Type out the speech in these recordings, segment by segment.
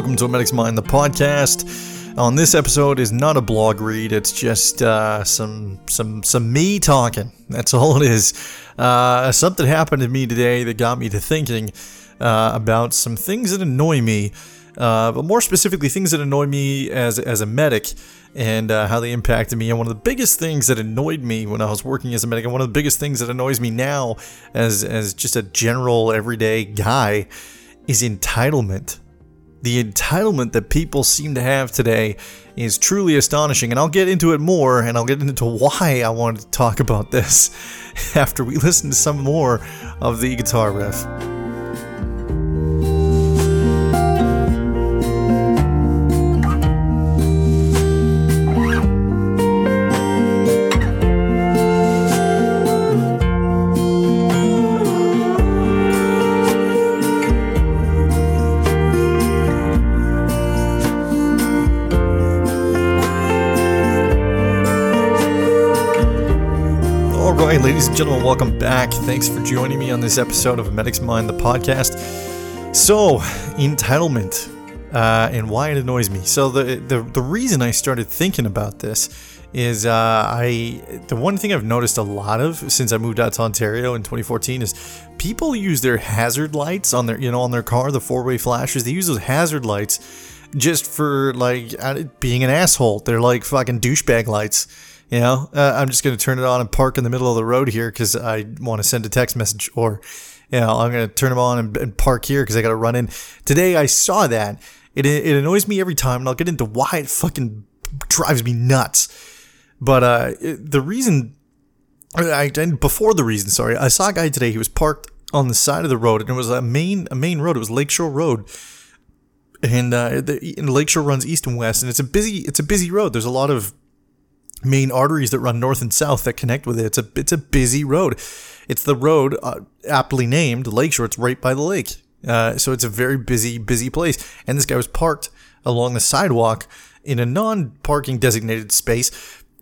Welcome to Medic's Mind, the podcast. On this episode is not a blog read; it's just uh, some some some me talking. That's all it is. Uh, something happened to me today that got me to thinking uh, about some things that annoy me, uh, but more specifically, things that annoy me as as a medic and uh, how they impacted me. And one of the biggest things that annoyed me when I was working as a medic, and one of the biggest things that annoys me now as as just a general everyday guy, is entitlement. The entitlement that people seem to have today is truly astonishing, and I'll get into it more, and I'll get into why I wanted to talk about this after we listen to some more of the guitar riff. Ladies and gentlemen, welcome back. Thanks for joining me on this episode of Medic's Mind, the podcast. So, entitlement uh, and why it annoys me. So, the, the the reason I started thinking about this is uh, I the one thing I've noticed a lot of since I moved out to Ontario in 2014 is people use their hazard lights on their you know on their car, the four way flashers. They use those hazard lights just for like uh, being an asshole. They're like fucking douchebag lights. You know, uh, I'm just going to turn it on and park in the middle of the road here because I want to send a text message, or, you know, I'm going to turn them on and, and park here because I got to run in. Today I saw that. It, it annoys me every time, and I'll get into why it fucking drives me nuts. But uh, the reason, I, I before the reason, sorry, I saw a guy today. He was parked on the side of the road, and it was a main a main road. It was Lakeshore Road and uh, the and Lakeshore runs east and west, and it's a busy it's a busy road. There's a lot of main arteries that run north and south that connect with it. It's a it's a busy road. It's the road uh, aptly named Lakeshore. It's right by the lake, uh, so it's a very busy busy place. And this guy was parked along the sidewalk in a non-parking designated space.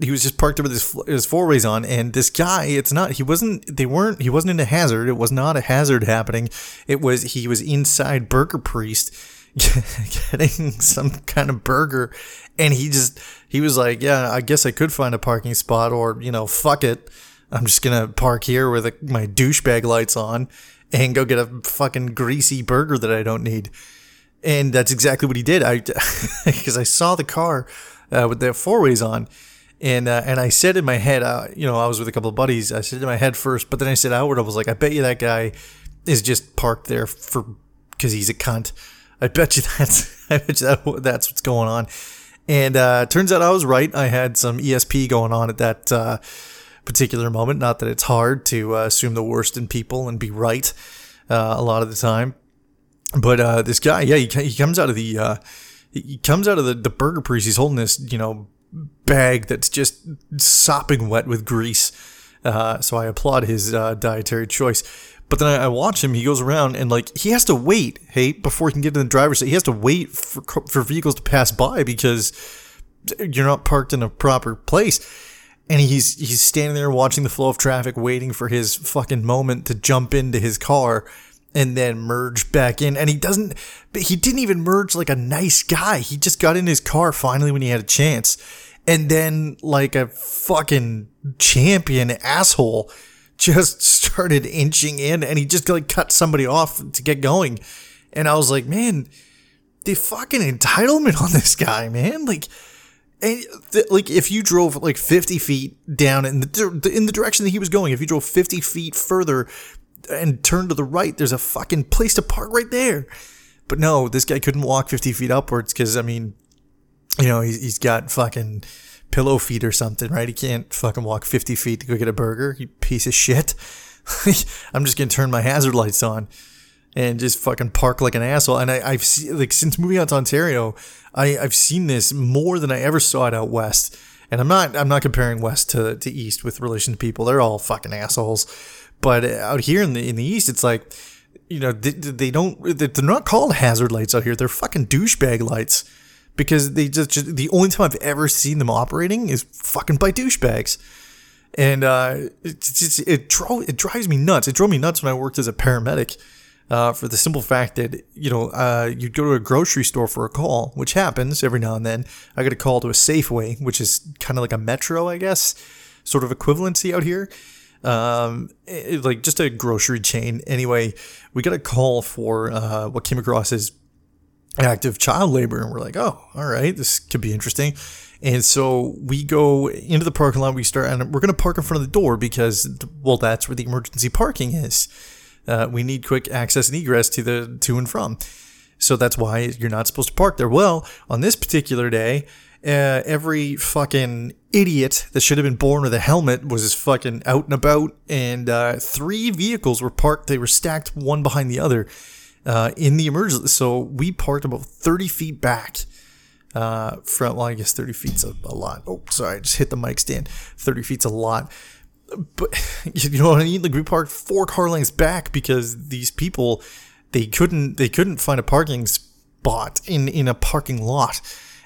He was just parked with his his four ways on, and this guy, it's not. He wasn't. They weren't. He wasn't in a hazard. It was not a hazard happening. It was. He was inside Burger Priest getting some kind of burger and he just he was like yeah i guess i could find a parking spot or you know fuck it i'm just gonna park here with my douchebag lights on and go get a fucking greasy burger that i don't need and that's exactly what he did i because i saw the car uh, with the four ways on and uh, and I said in my head, uh, you know, I was with a couple of buddies. I said in my head first, but then I said outward. I was like, I bet you that guy is just parked there for because he's a cunt. I bet you that's I bet you that, that's what's going on. And uh, turns out I was right. I had some ESP going on at that uh, particular moment. Not that it's hard to uh, assume the worst in people and be right uh, a lot of the time. But uh, this guy, yeah, he, he comes out of the uh, he comes out of the, the burger priest. He's holding this, you know, bag that's just sopping wet with grease. So I applaud his dietary choice. But then I, I watch him. He goes around and like he has to wait, hey, before he can get in the driver's seat. He has to wait for for vehicles to pass by because you're not parked in a proper place. And he's he's standing there watching the flow of traffic, waiting for his fucking moment to jump into his car and then merge back in. And he doesn't, but he didn't even merge like a nice guy. He just got in his car finally when he had a chance. And then, like a fucking champion asshole, just started inching in and he just like cut somebody off to get going. And I was like, man, the fucking entitlement on this guy, man. Like, and th- like if you drove like 50 feet down in the in the direction that he was going, if you drove 50 feet further and turned to the right, there's a fucking place to park right there. But no, this guy couldn't walk 50 feet upwards because I mean, you know, he's, he's got fucking pillow feet or something, right? He can't fucking walk 50 feet to go get a burger. You piece of shit. I'm just gonna turn my hazard lights on and just fucking park like an asshole. And I, I've seen like since moving out to Ontario, I, I've seen this more than I ever saw it out west. And I'm not I'm not comparing west to, to east with relation to people. They're all fucking assholes. But out here in the in the east, it's like you know they, they don't they're not called hazard lights out here. They're fucking douchebag lights because they just, just the only time I've ever seen them operating is fucking by douchebags. And uh, it, it, it, drove, it drives me nuts. It drove me nuts when I worked as a paramedic uh, for the simple fact that you know uh, you'd go to a grocery store for a call, which happens every now and then. I got a call to a Safeway, which is kind of like a Metro, I guess, sort of equivalency out here, um, it, like just a grocery chain. Anyway, we got a call for uh, what came across as active child labor, and we're like, oh, all right, this could be interesting. And so we go into the parking lot. We start, and we're going to park in front of the door because, well, that's where the emergency parking is. Uh, we need quick access and egress to the to and from. So that's why you're not supposed to park there. Well, on this particular day, uh, every fucking idiot that should have been born with a helmet was his fucking out and about, and uh, three vehicles were parked. They were stacked one behind the other uh, in the emergency. So we parked about 30 feet back uh, from, well, I guess 30 feet's a, a lot. Oh, sorry, I just hit the mic stand. 30 feet's a lot but you know what I mean? Like we parked four car lengths back because these people they couldn't they couldn't find a parking spot in in a parking lot,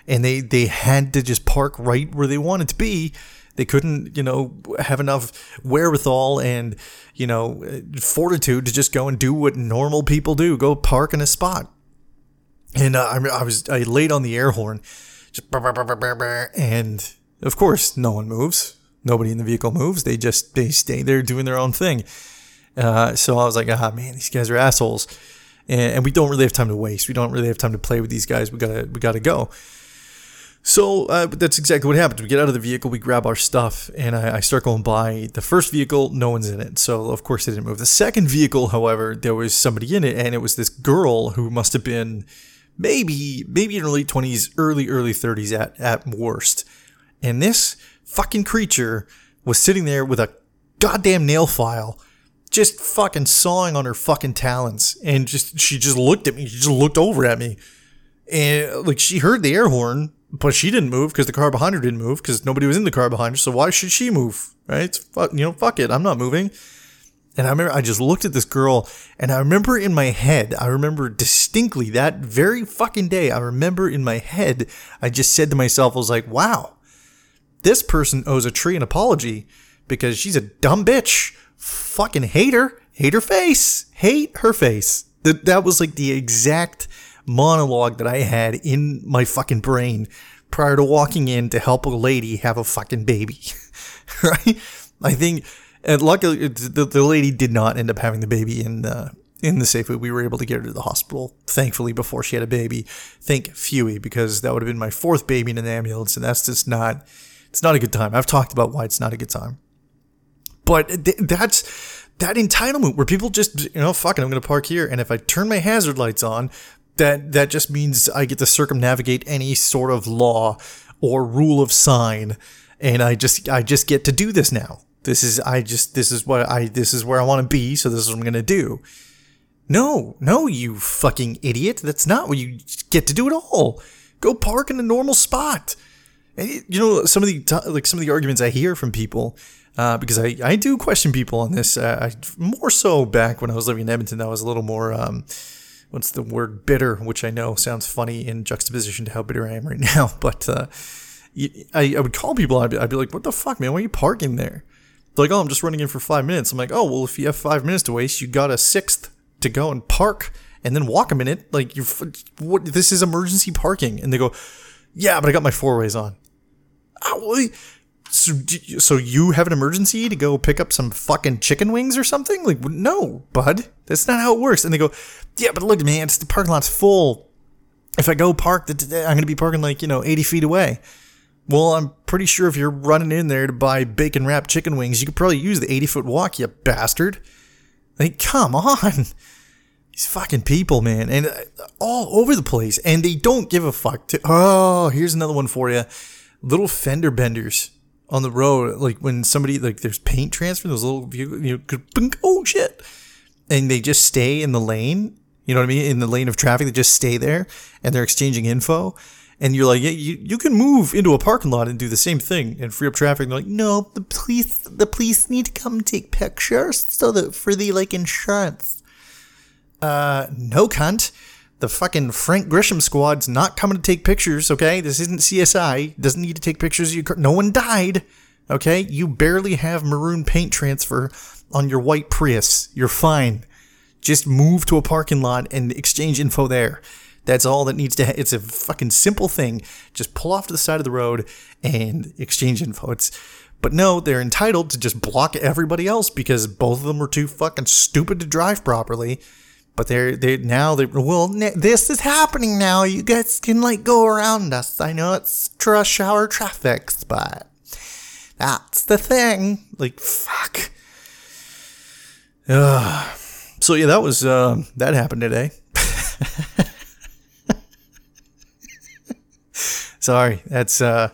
and they they had to just park right where they wanted to be. They couldn't, you know, have enough wherewithal and, you know, fortitude to just go and do what normal people do go park in a spot. And uh, I, I was, I laid on the air horn, just, and of course, no one moves nobody in the vehicle moves. They just they stay there doing their own thing. Uh, so I was like, ah, man, these guys are assholes, and, and, we don't really have time to waste. We don't really have time to play with these guys. We gotta we gotta go. So uh, that's exactly what happens. We get out of the vehicle, we grab our stuff, and I, I, start going by. The first vehicle, no one's in it, so of course they didn't move. The second vehicle, however, there was somebody in it, and it was this girl who must have been maybe maybe in her late twenties, early early thirties at at worst. And this fucking creature was sitting there with a goddamn nail file just fucking sawing on her fucking talons and just she just looked at me she just looked over at me and like she heard the air horn but she didn't move because the car behind her didn't move because nobody was in the car behind her so why should she move right fuck, you know fuck it i'm not moving and i remember i just looked at this girl and i remember in my head i remember distinctly that very fucking day i remember in my head i just said to myself i was like wow this person owes a tree an apology because she's a dumb bitch. Fucking hate her. Hate her face. Hate her face. That that was like the exact monologue that I had in my fucking brain prior to walking in to help a lady have a fucking baby. right? I think, and luckily, the, the lady did not end up having the baby in the in the Safeway. We were able to get her to the hospital, thankfully, before she had a baby. Thank Fewy, because that would have been my fourth baby in an ambulance, and that's just not it's not a good time. I've talked about why it's not a good time. But th- that's that entitlement where people just, you know, fuck it, I'm to park here. And if I turn my hazard lights on, that that just means I get to circumnavigate any sort of law or rule of sign, and I just I just get to do this now. This is I just this is what I this is where I want to be, so this is what I'm gonna do. No, no, you fucking idiot. That's not what you get to do at all. Go park in a normal spot. And you know, some of the like some of the arguments I hear from people, uh, because I, I do question people on this. Uh, I, more so back when I was living in Edmonton, I was a little more um, what's the word bitter, which I know sounds funny in juxtaposition to how bitter I am right now. But uh, I, I would call people. I'd be, I'd be like, "What the fuck, man? Why are you parking there?" They're like, "Oh, I'm just running in for five minutes." I'm like, "Oh, well, if you have five minutes to waste, you got a sixth to go and park." And then walk a minute, like you, what? This is emergency parking, and they go, "Yeah, but I got my four ways on." So, so you have an emergency to go pick up some fucking chicken wings or something? Like, no, bud, that's not how it works. And they go, yeah, but look, man, it's the parking lot's full. If I go park, I'm going to be parking like you know 80 feet away. Well, I'm pretty sure if you're running in there to buy bacon wrapped chicken wings, you could probably use the 80 foot walk, you bastard. Like, come on. These fucking people, man, and uh, all over the place, and they don't give a fuck. To, oh, here's another one for you little fender benders on the road, like when somebody like there's paint transfer, those little you know, oh shit, and they just stay in the lane. You know what I mean? In the lane of traffic, they just stay there and they're exchanging info. And you're like, yeah, you, you can move into a parking lot and do the same thing and free up traffic. And they're like, no, the police the police need to come take pictures so that for the like insurance. Uh, no cunt the fucking Frank Grissom squad's not coming to take pictures, okay? This isn't CSI. Doesn't need to take pictures of your No one died, okay? You barely have maroon paint transfer on your white Prius. You're fine. Just move to a parking lot and exchange info there. That's all that needs to. Ha- it's a fucking simple thing. Just pull off to the side of the road and exchange info. It's, but no, they're entitled to just block everybody else because both of them were too fucking stupid to drive properly. But they're they now they well this is happening now. You guys can like go around us. I know it's rush hour traffic, but that's the thing. Like fuck. Uh, so yeah, that was uh, that happened today. Sorry, that's uh,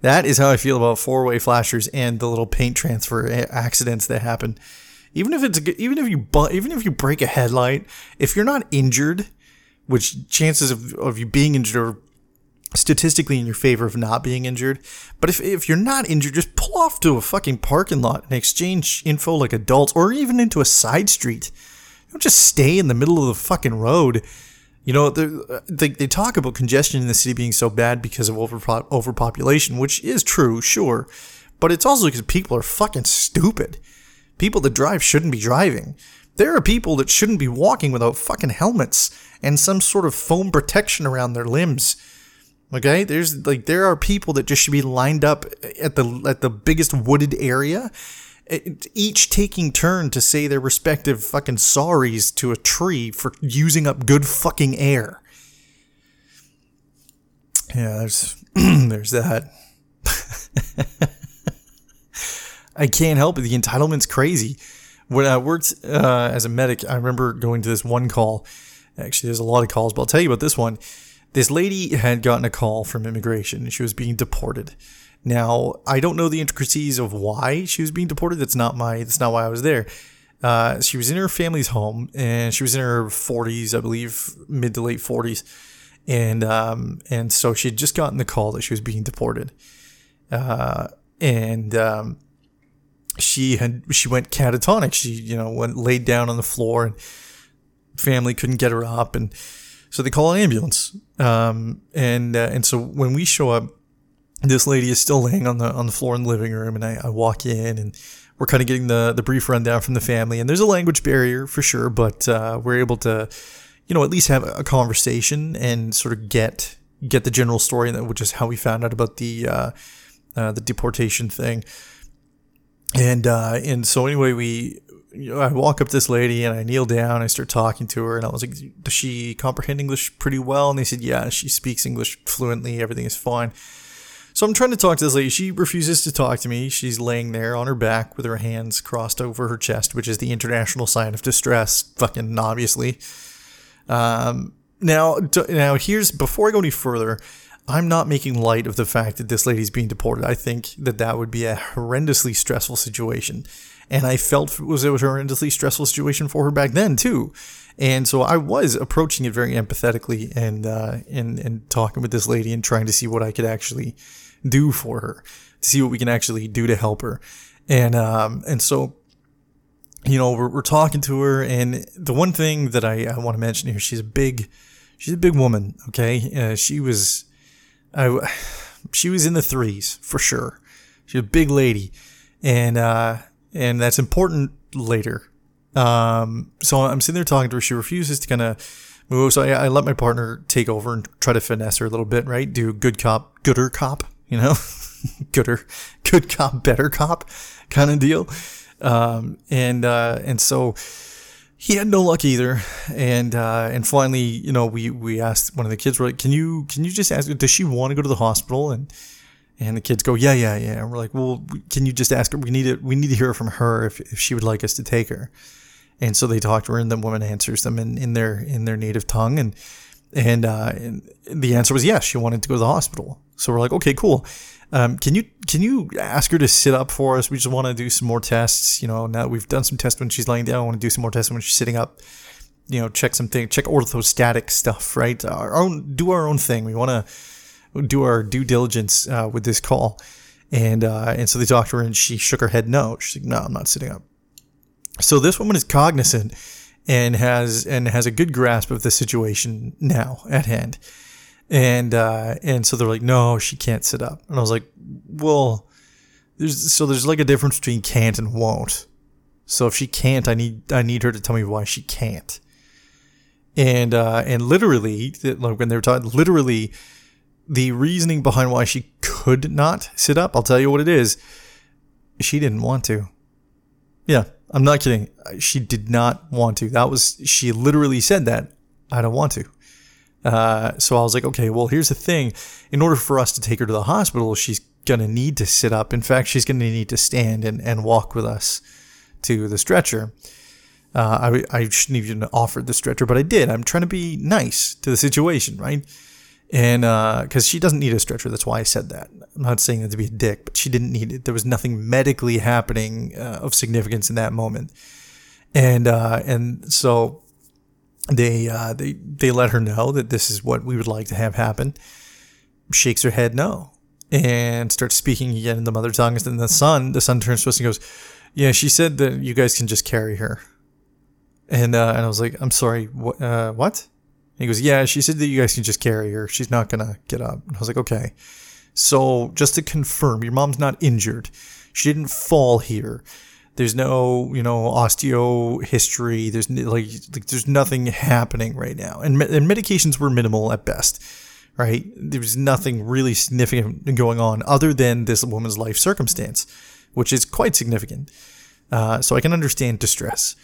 that is how I feel about four-way flashers and the little paint transfer accidents that happen. Even if it's even if you even if you break a headlight, if you're not injured, which chances of, of you being injured are statistically in your favor of not being injured. But if, if you're not injured, just pull off to a fucking parking lot and exchange info like adults or even into a side street. Don't just stay in the middle of the fucking road. You know, they, they talk about congestion in the city being so bad because of over, overpopulation, which is true, sure. But it's also because people are fucking stupid. People that drive shouldn't be driving. There are people that shouldn't be walking without fucking helmets and some sort of foam protection around their limbs. Okay, there's like there are people that just should be lined up at the at the biggest wooded area, each taking turn to say their respective fucking sorries to a tree for using up good fucking air. Yeah, there's there's that. I can't help it. The entitlement's crazy. When I worked uh, as a medic, I remember going to this one call. Actually, there's a lot of calls, but I'll tell you about this one. This lady had gotten a call from immigration. She was being deported. Now, I don't know the intricacies of why she was being deported. That's not my. That's not why I was there. Uh, she was in her family's home, and she was in her 40s, I believe, mid to late 40s, and um, and so she had just gotten the call that she was being deported, uh, and um, she had she went catatonic. She you know went laid down on the floor, and family couldn't get her up, and so they call an ambulance. Um, and uh, and so when we show up, this lady is still laying on the on the floor in the living room, and I, I walk in and we're kind of getting the the brief rundown from the family. And there's a language barrier for sure, but uh, we're able to, you know, at least have a conversation and sort of get get the general story, which is how we found out about the uh, uh, the deportation thing. And uh, and so anyway, we you know, I walk up to this lady and I kneel down. I start talking to her, and I was like, "Does she comprehend English pretty well?" And they said, "Yeah, she speaks English fluently. Everything is fine." So I'm trying to talk to this lady. She refuses to talk to me. She's laying there on her back with her hands crossed over her chest, which is the international sign of distress. Fucking obviously. Um, now, now here's before I go any further. I'm not making light of the fact that this lady's being deported. I think that that would be a horrendously stressful situation and I felt it was a horrendously stressful situation for her back then too. And so I was approaching it very empathetically and uh, and and talking with this lady and trying to see what I could actually do for her, to see what we can actually do to help her. And um, and so you know we're, we're talking to her, and the one thing that I, I want to mention here, she's a big she's a big woman. Okay, uh, she was I she was in the threes for sure. She's a big lady, and uh, and that's important later. Um, so I'm sitting there talking to her. She refuses to kind of move. So I, I, let my partner take over and try to finesse her a little bit, right? Do good cop, gooder cop, you know, gooder, good cop, better cop kind of deal. Um, and, uh, and so he had no luck either. And, uh, and finally, you know, we, we asked one of the kids, we're like, can you, can you just ask, does she want to go to the hospital? And, and the kids go, yeah, yeah, yeah. And we're like, well, can you just ask her? We need to, we need to hear from her if, if she would like us to take her. And so they talk to her, and the woman answers them in, in their in their native tongue, and and, uh, and the answer was yes. She wanted to go to the hospital. So we're like, okay, cool. Um, can you can you ask her to sit up for us? We just want to do some more tests. You know, now we've done some tests when she's laying down. I want to do some more tests when she's sitting up. You know, check some things, check orthostatic stuff, right? Our own, do our own thing. We want to do our due diligence uh, with this call. And uh, and so they talked to her, and she shook her head no. She's like, no, I'm not sitting up. So this woman is cognizant and has and has a good grasp of the situation now at hand. And uh, and so they're like, no, she can't sit up. And I was like, well, there's so there's like a difference between can't and won't. So if she can't, I need I need her to tell me why she can't. And uh, and literally, like when they were talking, literally, the reasoning behind why she could not sit up, I'll tell you what it is. She didn't want to. Yeah, I'm not kidding. She did not want to. That was she literally said that. I don't want to. Uh, so I was like, okay, well, here's the thing. In order for us to take her to the hospital, she's gonna need to sit up. In fact, she's gonna need to stand and, and walk with us to the stretcher. Uh, I, I shouldn't even offered the stretcher, but I did. I'm trying to be nice to the situation, right? And because uh, she doesn't need a stretcher, that's why I said that. I'm not saying that to be a dick, but she didn't need it. There was nothing medically happening uh, of significance in that moment, and uh, and so they uh, they they let her know that this is what we would like to have happen. Shakes her head no, and starts speaking again in the mother tongue. And then the son, the son turns to us and goes, "Yeah, she said that you guys can just carry her." And uh, and I was like, "I'm sorry, what? Uh, what?" he goes, "Yeah, she said that you guys can just carry her. She's not gonna get up." And I was like, "Okay." So just to confirm, your mom's not injured. She didn't fall here. There's no, you know, osteo history. There's like, like there's nothing happening right now, and, and medications were minimal at best, right? There was nothing really significant going on other than this woman's life circumstance, which is quite significant. Uh, so I can understand distress.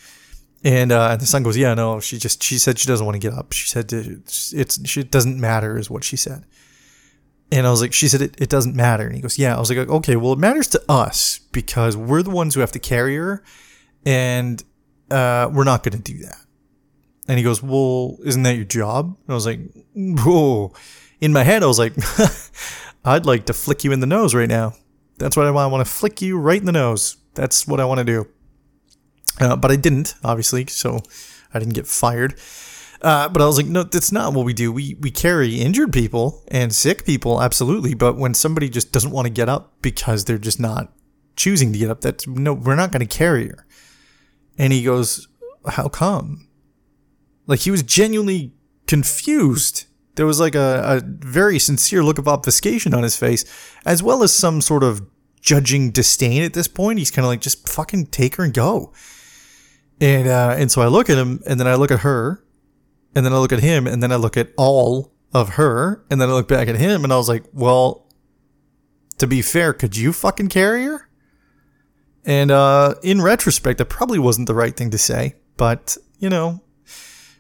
And uh, the son goes, "Yeah, no, she just she said she doesn't want to get up. She said it's it doesn't matter, is what she said." And I was like, she said, it, it doesn't matter. And he goes, yeah. I was like, okay, well, it matters to us because we're the ones who have to carry her and uh, we're not going to do that. And he goes, well, isn't that your job? And I was like, whoa. In my head, I was like, I'd like to flick you in the nose right now. That's what I want. I want to flick you right in the nose. That's what I want to do. Uh, but I didn't, obviously, so I didn't get fired. Uh, but I was like, no, that's not what we do. We we carry injured people and sick people, absolutely. But when somebody just doesn't want to get up because they're just not choosing to get up, that's no, we're not going to carry her. And he goes, how come? Like he was genuinely confused. There was like a, a very sincere look of obfuscation on his face, as well as some sort of judging disdain at this point. He's kind of like, just fucking take her and go. And uh, and so I look at him, and then I look at her, and then I look at him, and then I look at all of her, and then I look back at him, and I was like, well, to be fair, could you fucking carry her? And uh, in retrospect, that probably wasn't the right thing to say, but you know,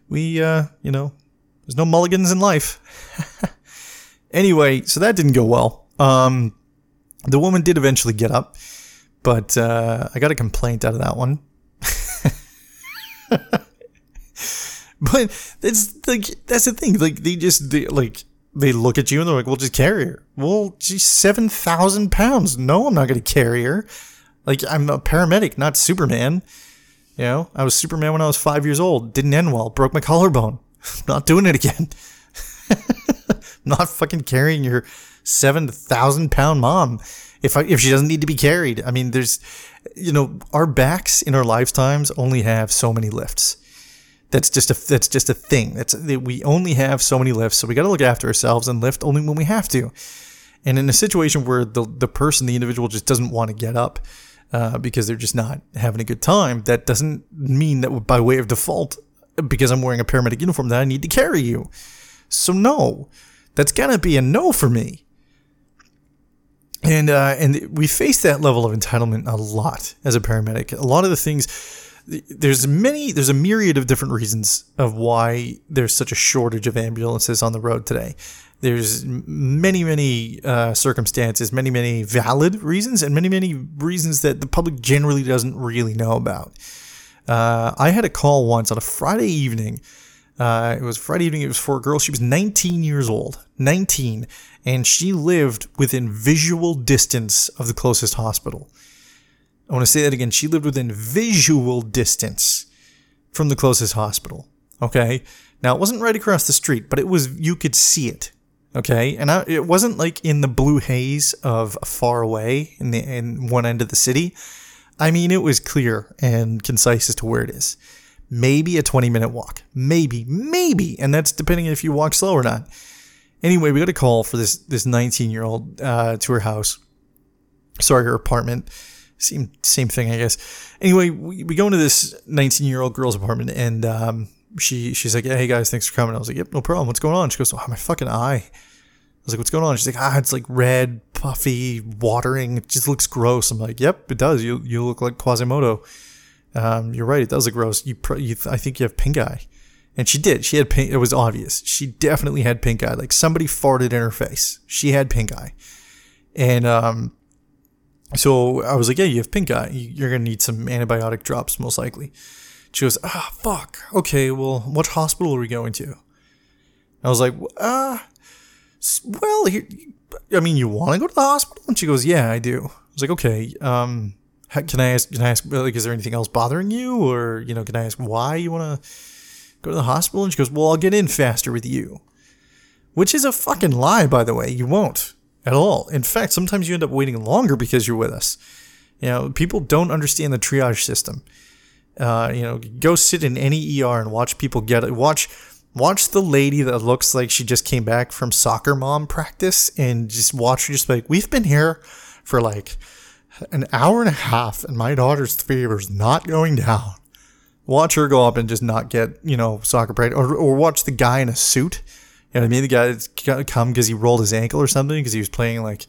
we, uh, you know, there's no mulligans in life. anyway, so that didn't go well. Um, the woman did eventually get up, but uh, I got a complaint out of that one. But it's like that's the thing. Like they just they, like they look at you and they're like, "Well, just carry her." Well, she's seven thousand pounds. No, I'm not going to carry her. Like I'm a paramedic, not Superman. You know, I was Superman when I was five years old. Didn't end well. Broke my collarbone. not doing it again. not fucking carrying your seven thousand pound mom if I, if she doesn't need to be carried. I mean, there's, you know, our backs in our lifetimes only have so many lifts. That's just a that's just a thing. That's we only have so many lifts, so we got to look after ourselves and lift only when we have to. And in a situation where the the person, the individual, just doesn't want to get up uh, because they're just not having a good time, that doesn't mean that by way of default, because I'm wearing a paramedic uniform, that I need to carry you. So no, that's gonna be a no for me. And uh, and we face that level of entitlement a lot as a paramedic. A lot of the things there's many there's a myriad of different reasons of why there's such a shortage of ambulances on the road today. There's many many uh, circumstances many many valid reasons and many many reasons that the public generally doesn't really know about. Uh, i had a call once on a friday evening. Uh, it was friday evening it was for a girl she was 19 years old 19 and she lived within visual distance of the closest hospital I want to say that again. She lived within visual distance from the closest hospital. Okay. Now it wasn't right across the street, but it was, you could see it. Okay. And I, it wasn't like in the blue haze of far away in the, in one end of the city. I mean, it was clear and concise as to where it is. Maybe a 20 minute walk. Maybe, maybe. And that's depending if you walk slow or not. Anyway, we got a call for this, this 19 year old, uh, to her house. Sorry, her apartment Same same thing, I guess. Anyway, we, we go into this 19 year old girl's apartment, and um, she she's like, "Hey guys, thanks for coming." I was like, "Yep, no problem. What's going on?" She goes, "Oh, my fucking eye." I was like, "What's going on?" She's like, "Ah, it's like red, puffy, watering. It just looks gross." I'm like, "Yep, it does. You you look like Quasimodo." Um, you're right. It does look gross. You, you I think you have pink eye. And she did. She had pink. It was obvious. She definitely had pink eye. Like somebody farted in her face. She had pink eye. And um, so I was like, yeah, you have pink eye. You're going to need some antibiotic drops, most likely. She goes, ah, fuck. Okay, well, what hospital are we going to? I was like, ah, uh, well, here, I mean, you want to go to the hospital? And she goes, yeah, I do. I was like, okay, um, can I ask, can I ask, like, is there anything else bothering you? Or, you know, can I ask why you want to go to the hospital? And she goes, well, I'll get in faster with you. Which is a fucking lie, by the way. You won't at all. In fact, sometimes you end up waiting longer because you're with us. You know, people don't understand the triage system. Uh, you know, go sit in any ER and watch people get it. Watch, watch the lady that looks like she just came back from soccer mom practice, and just watch her just like we've been here for like an hour and a half, and my daughter's fever is not going down. Watch her go up and just not get you know soccer practice, or or watch the guy in a suit you know what I mean? The guy that's come because he rolled his ankle or something because he was playing like,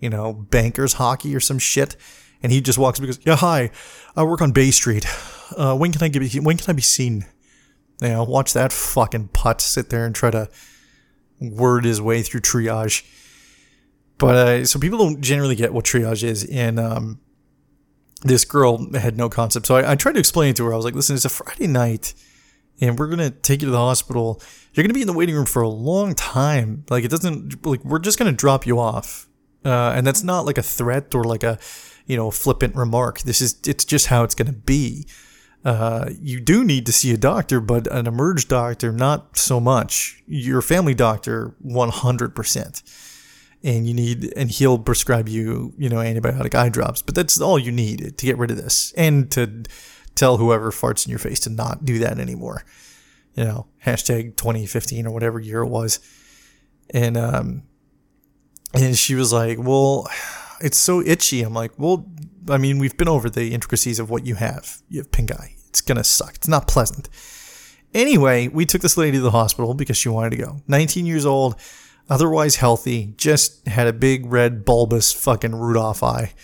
you know, bankers hockey or some shit. And he just walks up and goes, "Yeah, hi, I work on Bay Street. Uh, when can I get? When can I be seen?" You know, watch that fucking putt sit there and try to word his way through triage. But uh, so people don't generally get what triage is, and um, this girl had no concept. So I, I tried to explain it to her. I was like, "Listen, it's a Friday night, and we're gonna take you to the hospital." you're going to be in the waiting room for a long time. Like it doesn't like we're just going to drop you off. Uh, and that's not like a threat or like a, you know, flippant remark. This is it's just how it's going to be. Uh, you do need to see a doctor, but an emerge doctor, not so much. Your family doctor, 100%. And you need, and he'll prescribe you, you know, antibiotic eye drops, but that's all you need to get rid of this and to tell whoever farts in your face to not do that anymore you know, hashtag 2015 or whatever year it was. And, um, and she was like, well, it's so itchy. I'm like, well, I mean, we've been over the intricacies of what you have. You have pink eye. It's going to suck. It's not pleasant. Anyway, we took this lady to the hospital because she wanted to go. 19 years old, otherwise healthy, just had a big red bulbous fucking Rudolph eye.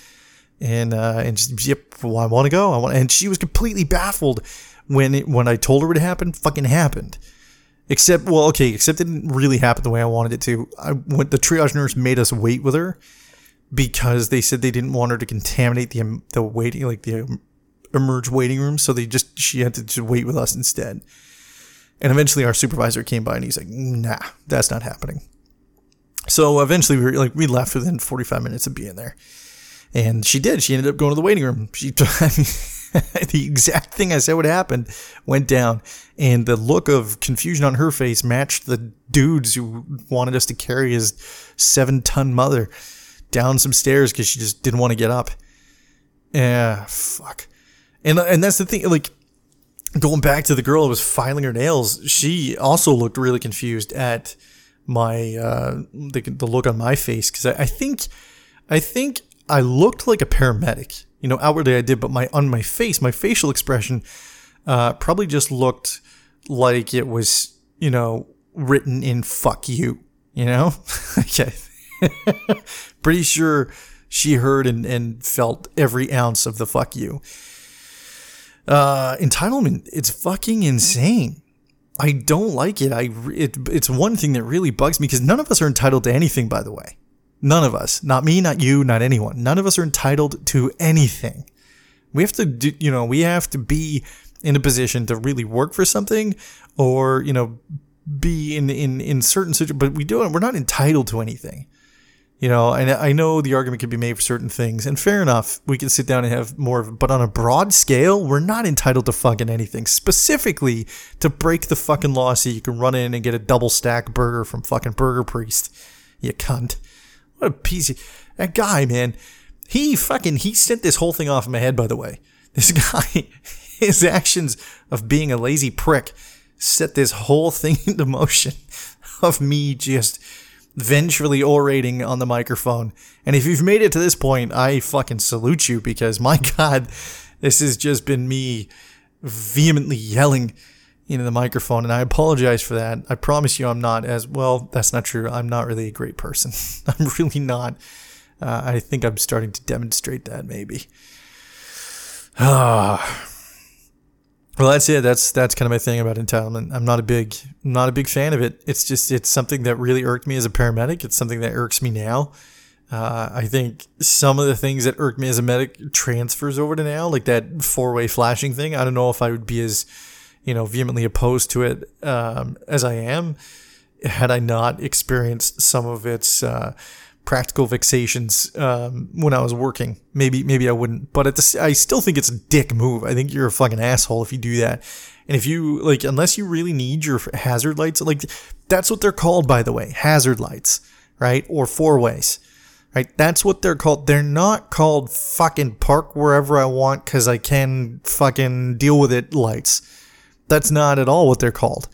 And, uh, and just, yep, well, I want to go. I want, and she was completely baffled when it, when I told her it happened, fucking happened. Except, well, okay, except it didn't really happen the way I wanted it to. I went, the triage nurse made us wait with her because they said they didn't want her to contaminate the the waiting, like the emerge waiting room. So they just she had to just wait with us instead. And eventually, our supervisor came by and he's like, "Nah, that's not happening." So eventually, we were like, we left within 45 minutes of being there, and she did. She ended up going to the waiting room. She, the exact thing I said would happen went down, and the look of confusion on her face matched the dudes who wanted us to carry his seven ton mother down some stairs because she just didn't want to get up. Yeah, fuck. And and that's the thing, like going back to the girl who was filing her nails, she also looked really confused at my uh, the, the look on my face because I, I think I think I looked like a paramedic you know, outwardly I did, but my on my face, my facial expression uh, probably just looked like it was, you know, written in "fuck you." You know, okay. Pretty sure she heard and, and felt every ounce of the "fuck you." Uh, entitlement, it's fucking insane. I don't like it. I it, it's one thing that really bugs me because none of us are entitled to anything. By the way, None of us, not me, not you, not anyone, none of us are entitled to anything. We have to do, you know, we have to be in a position to really work for something or, you know, be in, in, in certain situations, but we don't, we're not entitled to anything. You know, and I know the argument could be made for certain things, and fair enough, we can sit down and have more of, but on a broad scale, we're not entitled to fucking anything. Specifically, to break the fucking law so you can run in and get a double stack burger from fucking Burger Priest. You cunt. What a piece of that guy, man. He fucking he sent this whole thing off in my head, by the way. This guy, his actions of being a lazy prick set this whole thing into motion of me just vengefully orating on the microphone. And if you've made it to this point, I fucking salute you because my God, this has just been me vehemently yelling into the microphone. And I apologize for that. I promise you I'm not as well. That's not true. I'm not really a great person. I'm really not. Uh, I think I'm starting to demonstrate that maybe. Ah. Well, that's it. That's that's kind of my thing about entitlement. I'm not a big not a big fan of it. It's just it's something that really irked me as a paramedic. It's something that irks me now. Uh, I think some of the things that irked me as a medic transfers over to now, like that four way flashing thing. I don't know if I would be as you know vehemently opposed to it um, as I am had I not experienced some of its uh, practical vexations um, when I was working. Maybe maybe I wouldn't, but at the, I still think it's a dick move. I think you're a fucking asshole if you do that. And if you like, unless you really need your hazard lights, like that's what they're called, by the way, hazard lights, right? Or four ways, right? That's what they're called. They're not called fucking park wherever I want because I can fucking deal with it lights. That's not at all what they're called.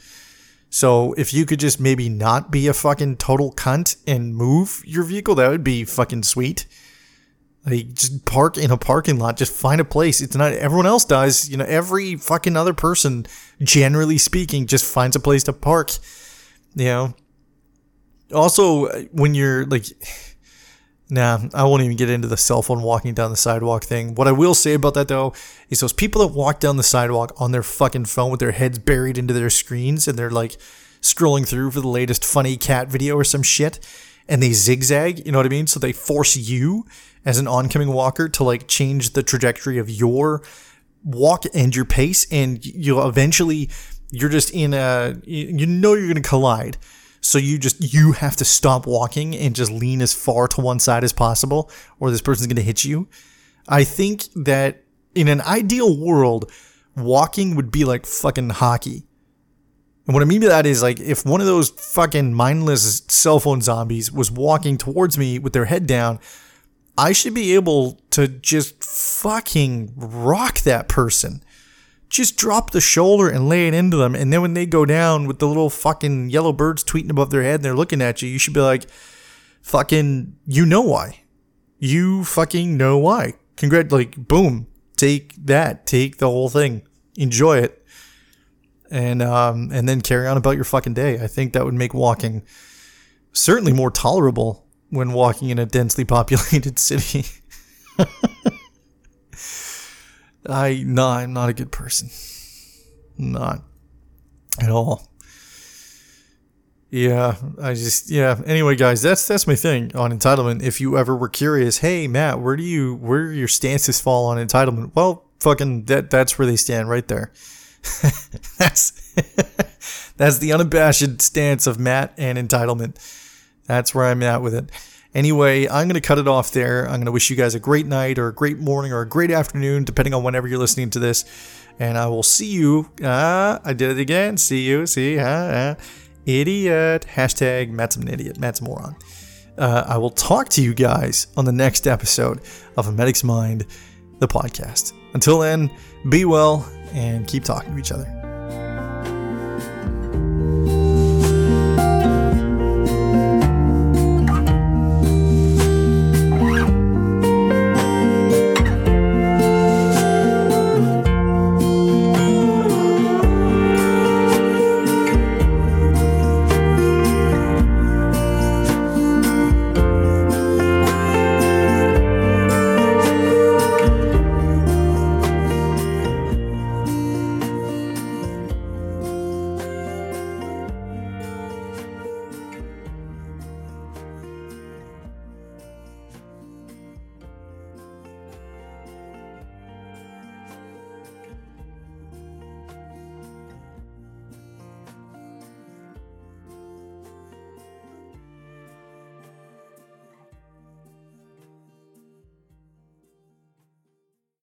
So if you could just maybe not be a fucking total cunt and move your vehicle, that would be fucking sweet. Like just park in a parking lot, just find a place. It's not everyone else does, you know, every fucking other person, generally speaking, just finds a place to park. You know. Also, uh, when you're like Nah, I won't even get into the cell phone walking down the sidewalk thing. What I will say about that though is those people that walk down the sidewalk on their fucking phone with their heads buried into their screens and they're like scrolling through for the latest funny cat video or some shit and they zigzag, you know what I mean? So they force you as an oncoming walker to like change the trajectory of your walk and your pace and you'll eventually you're just in a you know you're going to collide so you just you have to stop walking and just lean as far to one side as possible, or this person's gonna hit you. I think that in an ideal world, walking would be like fucking hockey. And what I mean by that is like if one of those fucking mindless cell phone zombies was walking towards me with their head down, I should be able to just fucking rock that person just drop the shoulder and lay it into them. And then when they go down with the little fucking yellow birds tweeting above their head and they're looking at you, you should be like, fucking, you know why. You fucking know why. Congrat, like, boom, take that, take the whole thing, enjoy it, and um, and then carry on about your fucking day. I think that would make walking certainly more tolerable when walking in a densely populated city. I no, I'm not a good person. Not at all. Yeah, I just yeah. Anyway, guys, that's that's my thing on entitlement. If you ever were curious, hey Matt, where do you where do your stances fall on entitlement? Well, fucking that that's where they stand right there. that's that's the unabashed stance of Matt and entitlement. That's where I'm at with it. Anyway, I'm going to cut it off there. I'm going to wish you guys a great night or a great morning or a great afternoon, depending on whenever you're listening to this. And I will see you. Uh, I did it again. See you. See, uh, uh, idiot. Hashtag Matt's an idiot. Matt's moron. Uh, I will talk to you guys on the next episode of A Medic's Mind, the podcast. Until then, be well and keep talking to each other.